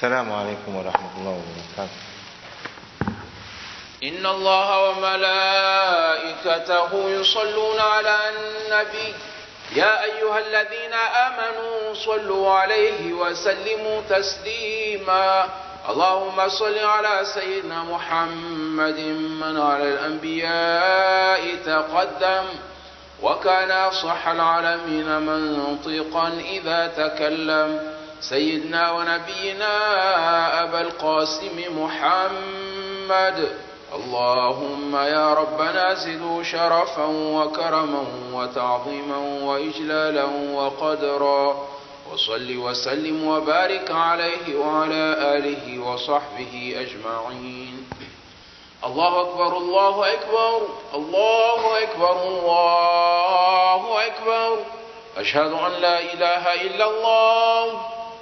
السلام عليكم ورحمة الله وبركاته. إن الله وملائكته يصلون على النبي. يا أيها الذين آمنوا صلوا عليه وسلموا تسليما. اللهم صل على سيدنا محمد من على الأنبياء تقدم. وكان أصح العالمين منطقا إذا تكلم. سيدنا ونبينا أبا القاسم محمد. اللهم يا ربنا زدوا شرفا وكرما وتعظيما وإجلالا وقدرا. وصل وسلم وبارك عليه وعلى آله وصحبه أجمعين. الله أكبر الله أكبر الله أكبر الله أكبر. أشهد أن لا إله إلا الله.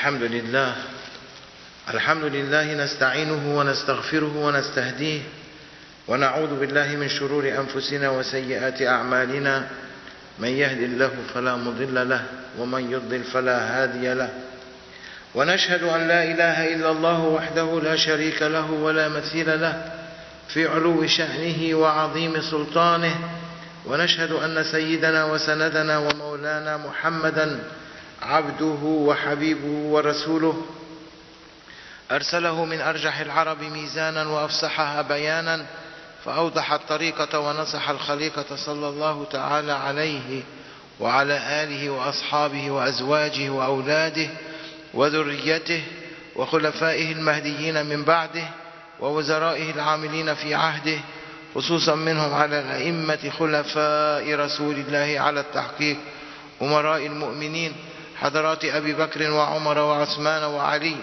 الحمد لله. الحمد لله نستعينه ونستغفره ونستهديه ونعوذ بالله من شرور أنفسنا وسيئات أعمالنا. من يهد الله فلا مضل له ومن يضلل فلا هادي له. ونشهد أن لا إله إلا الله وحده لا شريك له ولا مثيل له في علو شأنه وعظيم سلطانه. ونشهد أن سيدنا وسندنا ومولانا محمدا عبده وحبيبه ورسوله. أرسله من أرجح العرب ميزانا وأفصحها بيانا فأوضح الطريقة ونصح الخليقة صلى الله تعالى عليه وعلى آله وأصحابه وأزواجه وأولاده وذريته وخلفائه المهديين من بعده ووزرائه العاملين في عهده خصوصا منهم على الأئمة خلفاء رسول الله على التحقيق أمراء المؤمنين حضرات أبي بكر وعمر وعثمان وعلي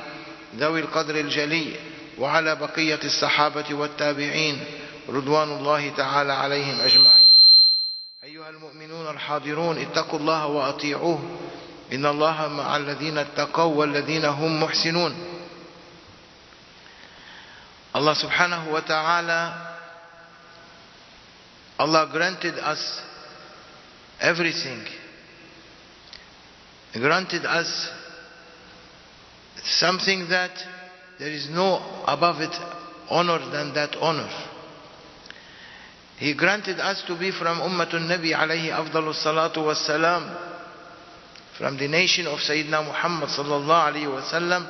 ذوي القدر الجلي وعلى بقية الصحابة والتابعين رضوان الله تعالى عليهم أجمعين. أيها المؤمنون الحاضرون اتقوا الله وأطيعوه. إن الله مع الذين اتقوا والذين هم محسنون. Allah subhanahu wa ta'ala Allah granted us everything. Granted us something that there is no above it honor than that honor He granted us to be from Ummatul Nabi alayhi afdalu salatu was salam from the nation of Sayyidina Muhammad sallallahu alayhi wa sallam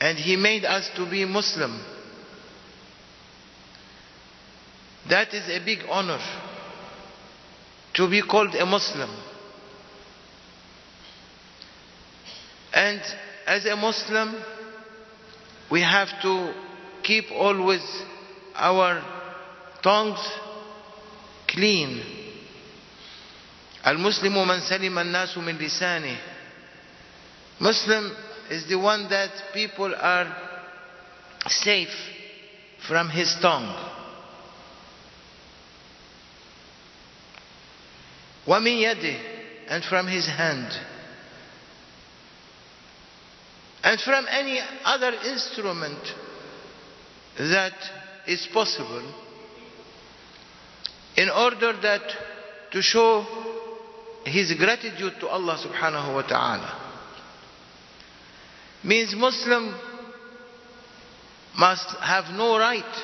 and he made us to be Muslim. That is a big honor to be called a Muslim. And as a Muslim, we have to keep always our tongues clean. المسلم من سلم الناس من لسانه Muslim is the one that people are safe from his tongue. ومن يده and from his hand and from any other instrument that is possible in order that to show his gratitude to Allah subhanahu wa ta'ala means Muslim must have no right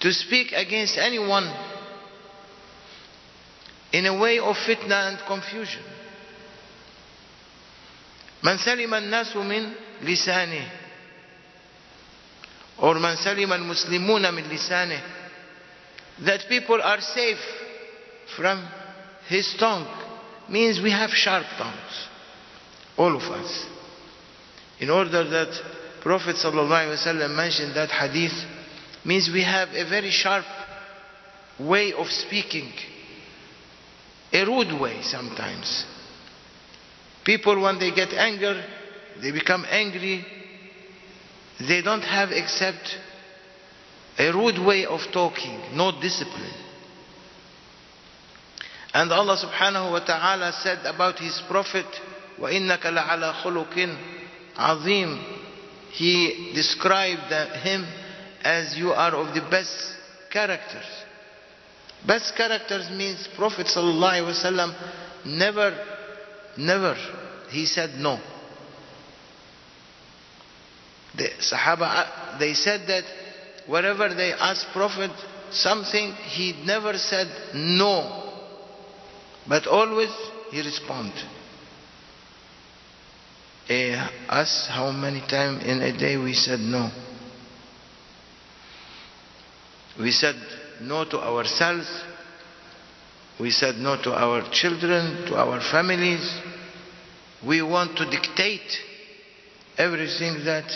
to speak against anyone in a way of fitna and confusion. من سلم الناس من لسانه or من سلم المسلمون من لسانه that people are safe from his tongue means we have sharp tongues all of us in order that Prophet ﷺ mentioned that hadith means we have a very sharp way of speaking, a rude way sometimes. People, when they get anger, they become angry, they don't have except a rude way of talking, no discipline. And Allah subhanahu wa ta'ala said about his prophet, وَإِنَّكَ لَعَلَى خُلُقٍ عَظِيمٍ He described him as you are of the best characters. Best characters means Prophet sallallahu alaihi wasallam never, never, he said no. The Sahaba, they said that wherever they asked Prophet something, he never said no. But always he respond. Eh, us, how many times in a day we said no? We said no to ourselves. We said no to our children, to our families. We want to dictate everything that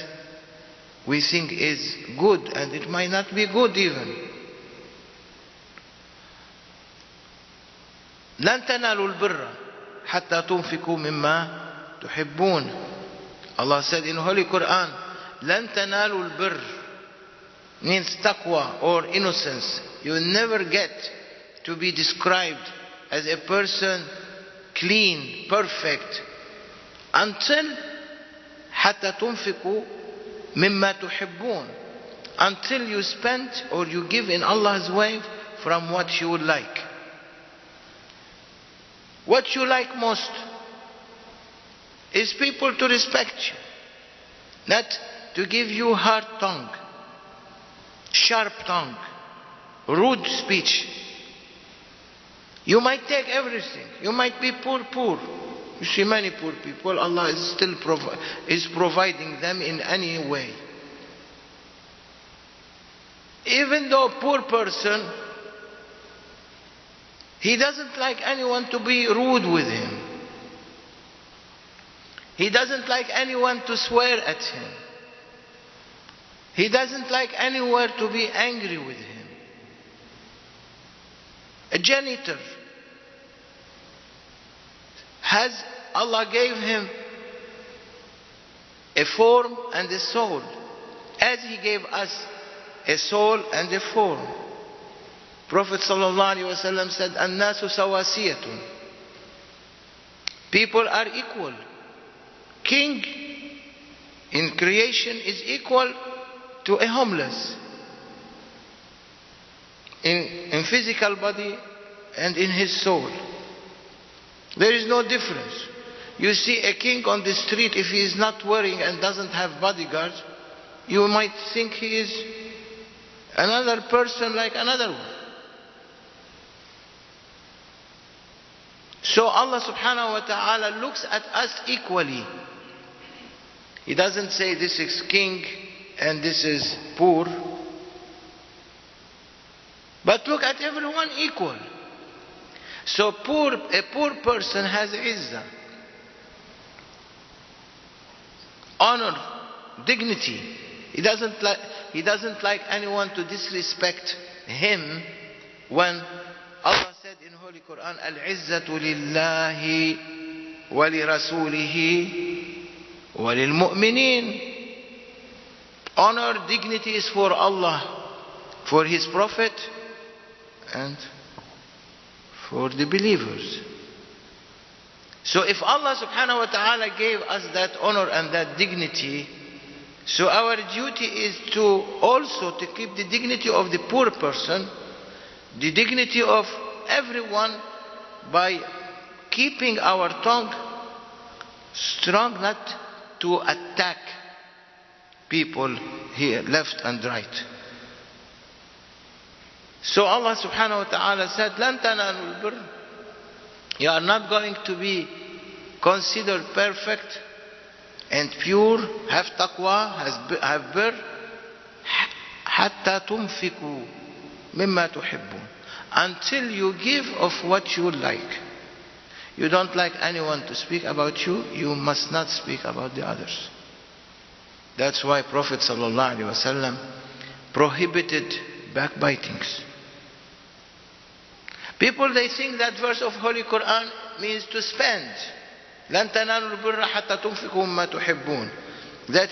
we think is good and it might not be good even. لن تنالوا البر حتى تنفقوا مما تحبون Allah said in Holy Quran لن تنالوا البر means taqwa or innocence you will never get to be described as a person clean perfect until حتى تنفقوا مما تحبون until you spend or you give in Allah's way from what you would like what you like most is people to respect you, not to give you hard tongue, sharp tongue, rude speech. You might take everything. You might be poor, poor. You see many poor people, Allah is still provi- is providing them in any way. Even though poor person, he doesn't like anyone to be rude with him. He doesn't like anyone to swear at him. He doesn't like anyone to be angry with him. A janitor has Allah gave him a form and a soul as he gave us a soul and a form. Prophet ﷺ said, An-nasu sawasiyatun. People are equal. King in creation is equal to a homeless. In, in physical body and in his soul. There is no difference. You see a king on the street, if he is not wearing and doesn't have bodyguards, you might think he is another person like another one. So Allah subhanahu wa ta'ala looks at us equally. He doesn't say this is king and this is poor. But look at everyone equal. So poor, a poor person has izzah, honor, dignity. He doesn't like, he doesn't like anyone to disrespect him when Allah said in Holy Quran, Al-Izzatu lillahi wa li rasulihi wa lil mu'minin. Honor, dignity is for Allah, for His Prophet, and for the believers. So if Allah subhanahu wa ta'ala gave us that honor and that dignity, so our duty is to also to keep the dignity of the poor person, the dignity of everyone by keeping our tongue strong not to attack people here left and right. So Allah subhanahu wa ta'ala said, Lan tananul birr. You are not going to be considered perfect and pure, have taqwa, have birr, hatta tunfiku mimma tuhibbun. Until you give of what you like. You don't like anyone to speak about you, you must not speak about the others. That's why Prophet sallallahu alaihi wasallam prohibited backbitings. People they think that verse of Holy Quran means to spend. لن تنالوا البر حتى تنفقوا مما تحبون. That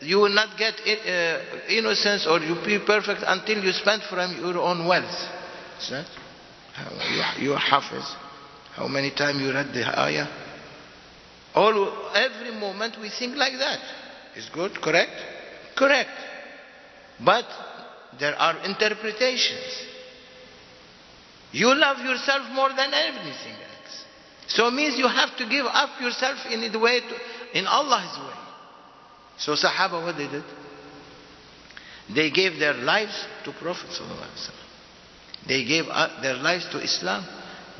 you will not get uh, innocence or you be perfect until you spend from your own wealth. Is that? How, you, you hafiz. How many times you read the ayah? All, every moment we think like that. Is good? Correct? Correct. But there are interpretations. You love yourself more than everything else. So it means you have to give up yourself in the way to, in Allah's way. So Sahaba, what they did? They gave their lives to Prophet They gave their lives to Islam.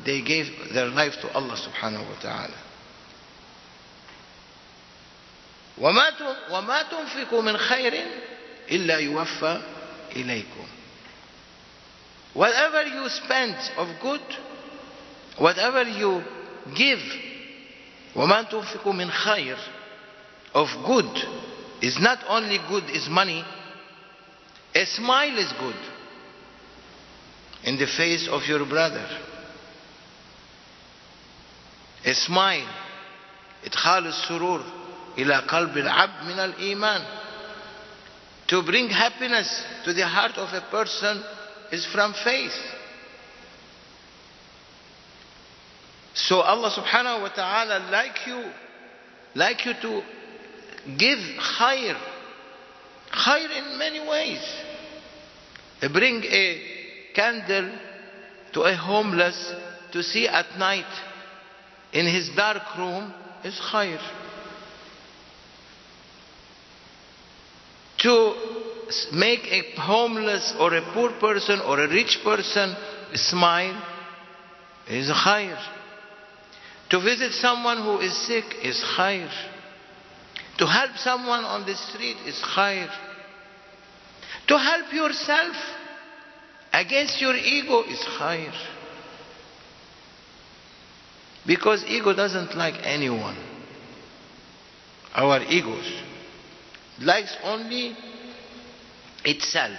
They gave their life to Allah subhanahu wa ta'ala. وما تنفقوا من خير إلا يوفى إليكم Whatever you spend of good, whatever you give, وما تنفقوا من خير of good is not only good is money, a smile is good in the face of your brother. A smile إدخال السرور إلى قلب العبد من الإيمان To bring happiness to the heart of a person is from faith. So Allah subhanahu wa ta'ala like you, like you to give khair, khair in many ways. Bring a candle to a homeless to see at night in his dark room is khair. To make a homeless or a poor person or a rich person smile is khair. To visit someone who is sick is khair. To help someone on the street is khair. To help yourself against your ego is khair. Because ego doesn't like anyone. Our egos likes only itself.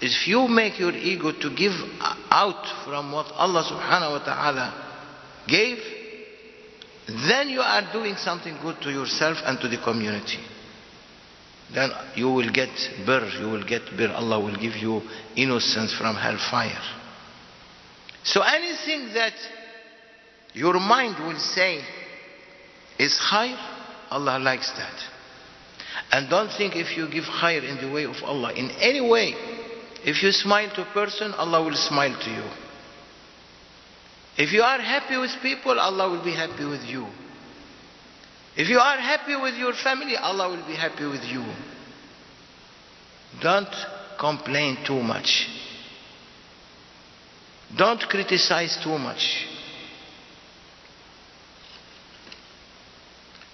If you make your ego to give out from what Allah subhanahu wa ta'ala gave, then you are doing something good to yourself and to the community. Then you will get bir, you will get bir. Allah will give you innocence from hellfire. So anything that your mind will say is khair, Allah likes that. And don't think if you give khair in the way of Allah, in any way, if you smile to a person, Allah will smile to you. If you are happy with people, Allah will be happy with you. If you are happy with your family, Allah will be happy with you. Don't complain too much. Don't criticize too much.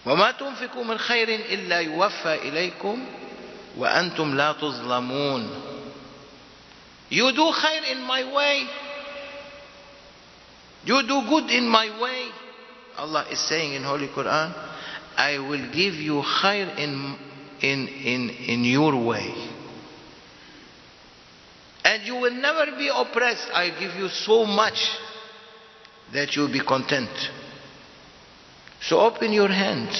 وما تنفقوا من خير إلا يوفى إليكم وأنتم لا تظلمون You do khair in my way. You do good in my way. Allah is saying in Holy Quran, I will give you khair in, in, in, in your way. And you will never be oppressed. I give you so much that you'll be content. So open your hand,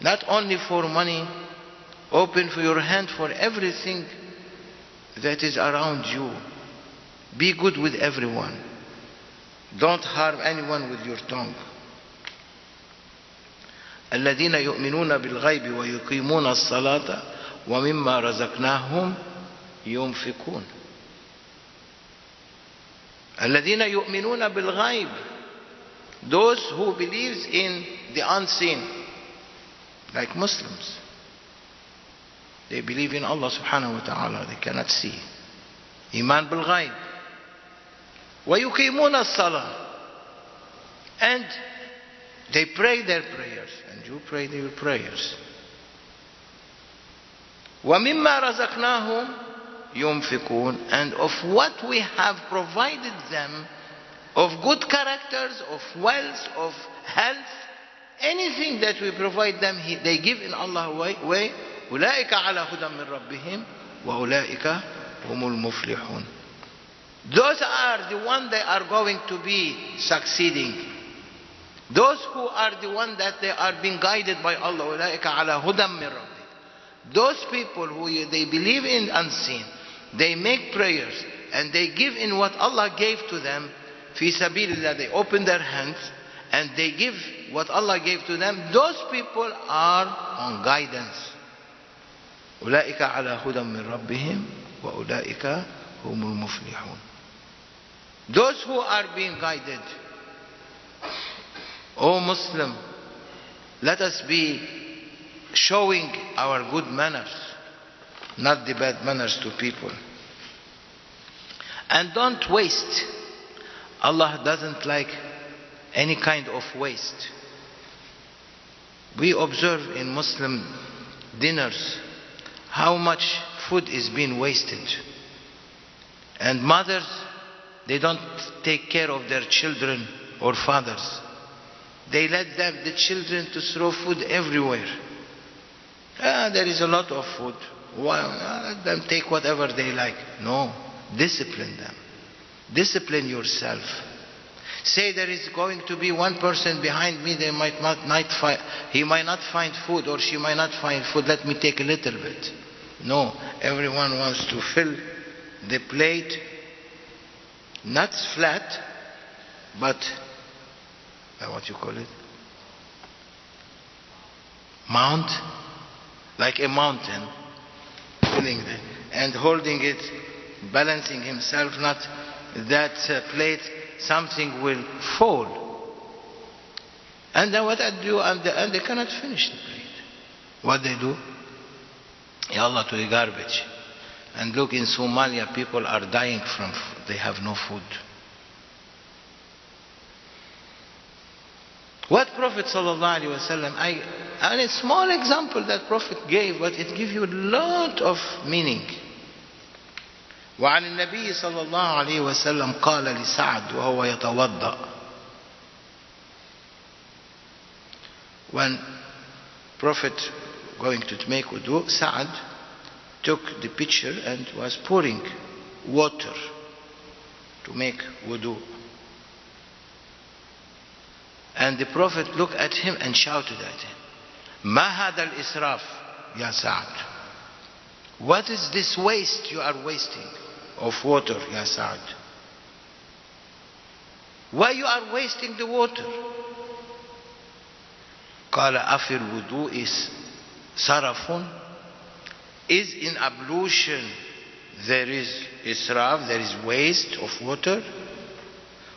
not only for money, open for your hand for everything that is around you. Be good with everyone. Don't harm anyone with your tongue. الذين يؤمنون بالغيب ويقيمون الصلاة ومما رزقناهم ينفقون الذين يؤمنون بالغيب those who believes in the unseen like Muslims they believe in Allah subhanahu wa ta'ala they cannot see iman bil ghaib ويقيمون الصلاة and they pray their prayers and you pray their prayers ومما رزقناهم ينفقون and of what we have provided them of good characters, of wealth, of health, anything that we provide them, they give in Allah's way. way أولئك على هدى من ربهم وأولئك هم المفلحون Those are the ones that are going to be succeeding. Those who are the ones that they are being guided by Allah. أولئك على هدى من ربهم. Those people who you- they believe in unseen, they make prayers and they give in what Allah gave to them. في سبيل الله, they open their hands and they give what Allah gave to them. Those people are on guidance. أولئك على هدى من ربهم وأولئك هم المفلحون. Those who are being guided. O Muslim, let us be showing our good manners, not the bad manners to people. And don't waste. Allah doesn't like any kind of waste. We observe in Muslim dinners how much food is being wasted. And mothers, they don't take care of their children or fathers. They let them, the children to throw food everywhere. Ah, there is a lot of food. Why, ah, let them take whatever they like. No, discipline them. Discipline yourself. Say there is going to be one person behind me, they might not, not he might not find food or she might not find food, let me take a little bit. No, everyone wants to fill the plate, not flat, but uh, what you call it? Mount, like a mountain, filling and holding it, balancing himself, not that uh, plate, something will fall. And then what I do and the end, they cannot finish the plate. What they do? Ya Allah to the garbage. And look, in Somalia, people are dying from. They have no food. What Prophet sallallahu alaihi wasallam, I, and a small example that Prophet gave, but it gives you a lot of meaning. وعن النبي صلى الله عليه وسلم قال لسعد وهو يتوضأ When Prophet going to make wudu, Sa'ad took the pitcher and was pouring water to make wudu. And the Prophet looked at him and shouted at him, ما هذا الإسراف يا سعد What is this waste you are wasting of water, Ya Sa'ad? Why you are wasting the water? قال أفي الوضوء صرف Is in ablution there is israf, there is waste of water?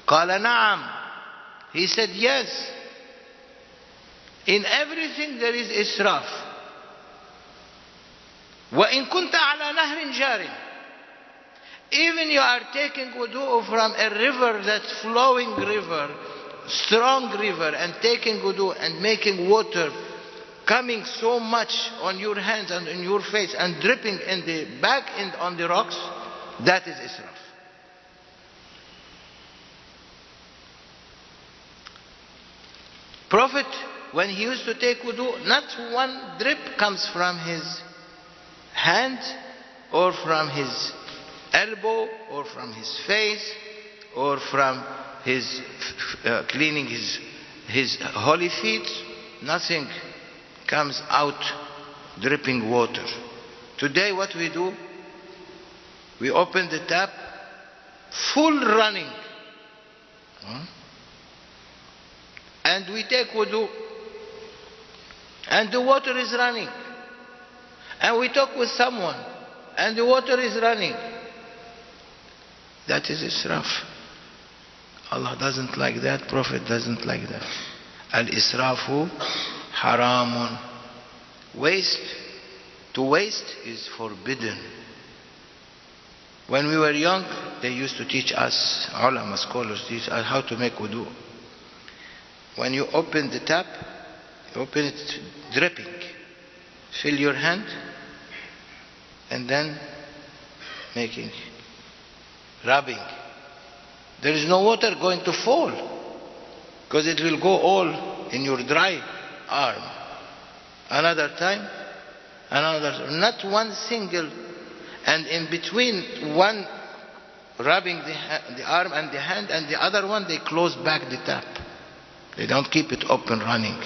قال نعم He said yes. In everything there is israf. وإن كنت على نهر جار even you are taking wudu from a river that's flowing river, strong river, and taking wudu and making water coming so much on your hands and in your face and dripping in the back and on the rocks, that is israf. Prophet, when he used to take wudu, not one drip comes from his hand or from his elbow or from his face or from his uh, cleaning his, his holy feet. Nothing comes out dripping water. Today what we do, we open the tap, full running. Hmm? And we take wudu. And the water is running. And we talk with someone. And the water is running. That is israf. Allah doesn't like that. Prophet doesn't like that. Al-israfu haramun. Waste. To waste is forbidden. When we were young, they used to teach us, ulama scholars teach us how to make wudu. When you open the tap, you open it dripping. Fill your hand and then making, rubbing. There is no water going to fall because it will go all in your dry arm. Another time, another, not one single. And in between one rubbing the, the arm and the hand and the other one, they close back the tap. They don't keep it open running.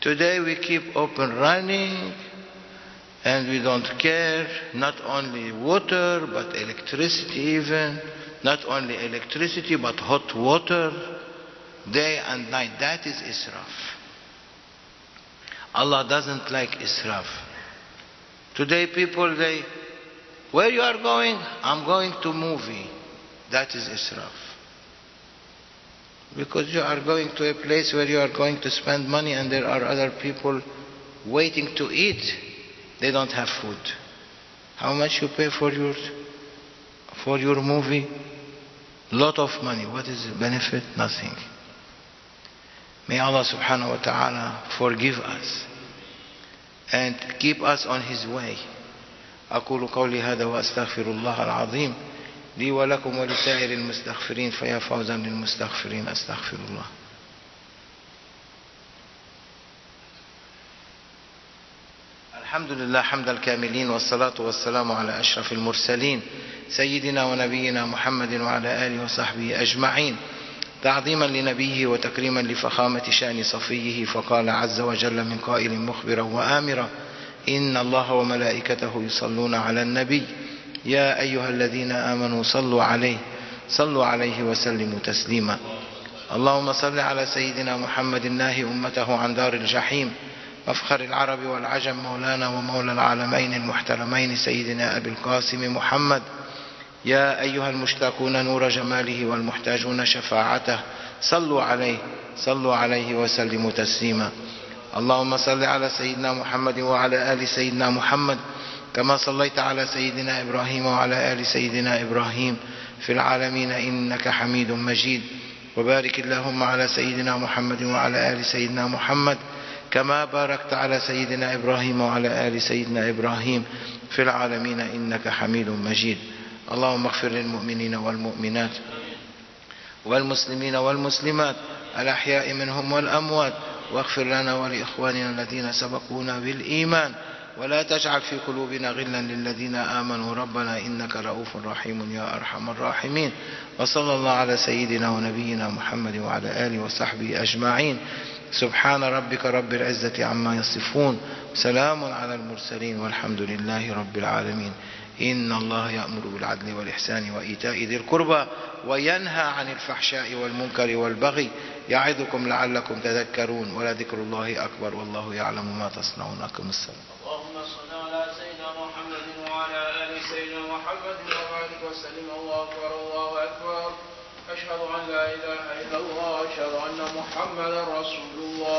Today we keep open running and we don't care not only water but electricity even not only electricity but hot water day and night. That is israf. Allah doesn't like israf. Today people they where you are going? I'm going to movie. That is israf. Because you are going to a place where you are going to spend money and there are other people waiting to eat they don't have food. How much you pay for your for your movie? Lot of money. What is the benefit? Nothing. May Allah subhanahu wa ta'ala forgive us and keep us on His way. أقول قولي هذا وأستغفر الله العظيم لي ولكم ولسائر المستغفرين فيا فوزا للمستغفرين أستغفر الله الحمد لله حمد الكاملين والصلاة والسلام على أشرف المرسلين سيدنا ونبينا محمد وعلى آله وصحبه أجمعين. تعظيما لنبيه وتكريما لفخامة شأن صفيه فقال عز وجل من قائل مخبرا وآمرا إن الله وملائكته يصلون على النبي. يا أيها الذين آمنوا صلوا عليه صلوا عليه وسلموا تسليما. اللهم صل على سيدنا محمد الناهي أمته عن دار الجحيم. مفخر العرب والعجم مولانا ومولى العالمين المحترمين سيدنا أبي القاسم محمد. يا أيها المشتاقون نور جماله والمحتاجون شفاعته صلوا عليه صلوا عليه وسلموا تسليما. اللهم صل على سيدنا محمد وعلى آل سيدنا محمد كما صليت على سيدنا إبراهيم وعلى آل سيدنا إبراهيم. في العالمين إنك حميد مجيد. وبارك اللهم على سيدنا محمد وعلى آل سيدنا محمد كما باركت على سيدنا إبراهيم وعلى آل سيدنا إبراهيم في العالمين إنك حميد مجيد. اللهم اغفر للمؤمنين والمؤمنات والمسلمين والمسلمات الأحياء منهم والأموات واغفر لنا ولإخواننا الذين سبقونا بالإيمان. ولا تجعل في قلوبنا غلا للذين آمنوا. ربنا إنك رؤوف رحيم يا أرحم الراحمين. وصلى الله على سيدنا ونبينا محمد وعلى آله وصحبه أجمعين. سبحان ربك رب العزة عما يصفون سلام على المرسلين والحمد لله رب العالمين. إن الله يأمر بالعدل والإحسان وإيتاء ذي القربى وينهى عن الفحشاء والمنكر والبغي. يعظكم لعلكم تذكرون. ولذكر الله أكبر والله يعلم ما تصنعون. أقم الصلاة. اللهم صل على سيدنا محمد وعلى آل سيدنا محمد وبارك وسلم. الله أكبر الله أكبر. أشهد أن لا إله إلا الله أشهد أن محمدا رسول الله.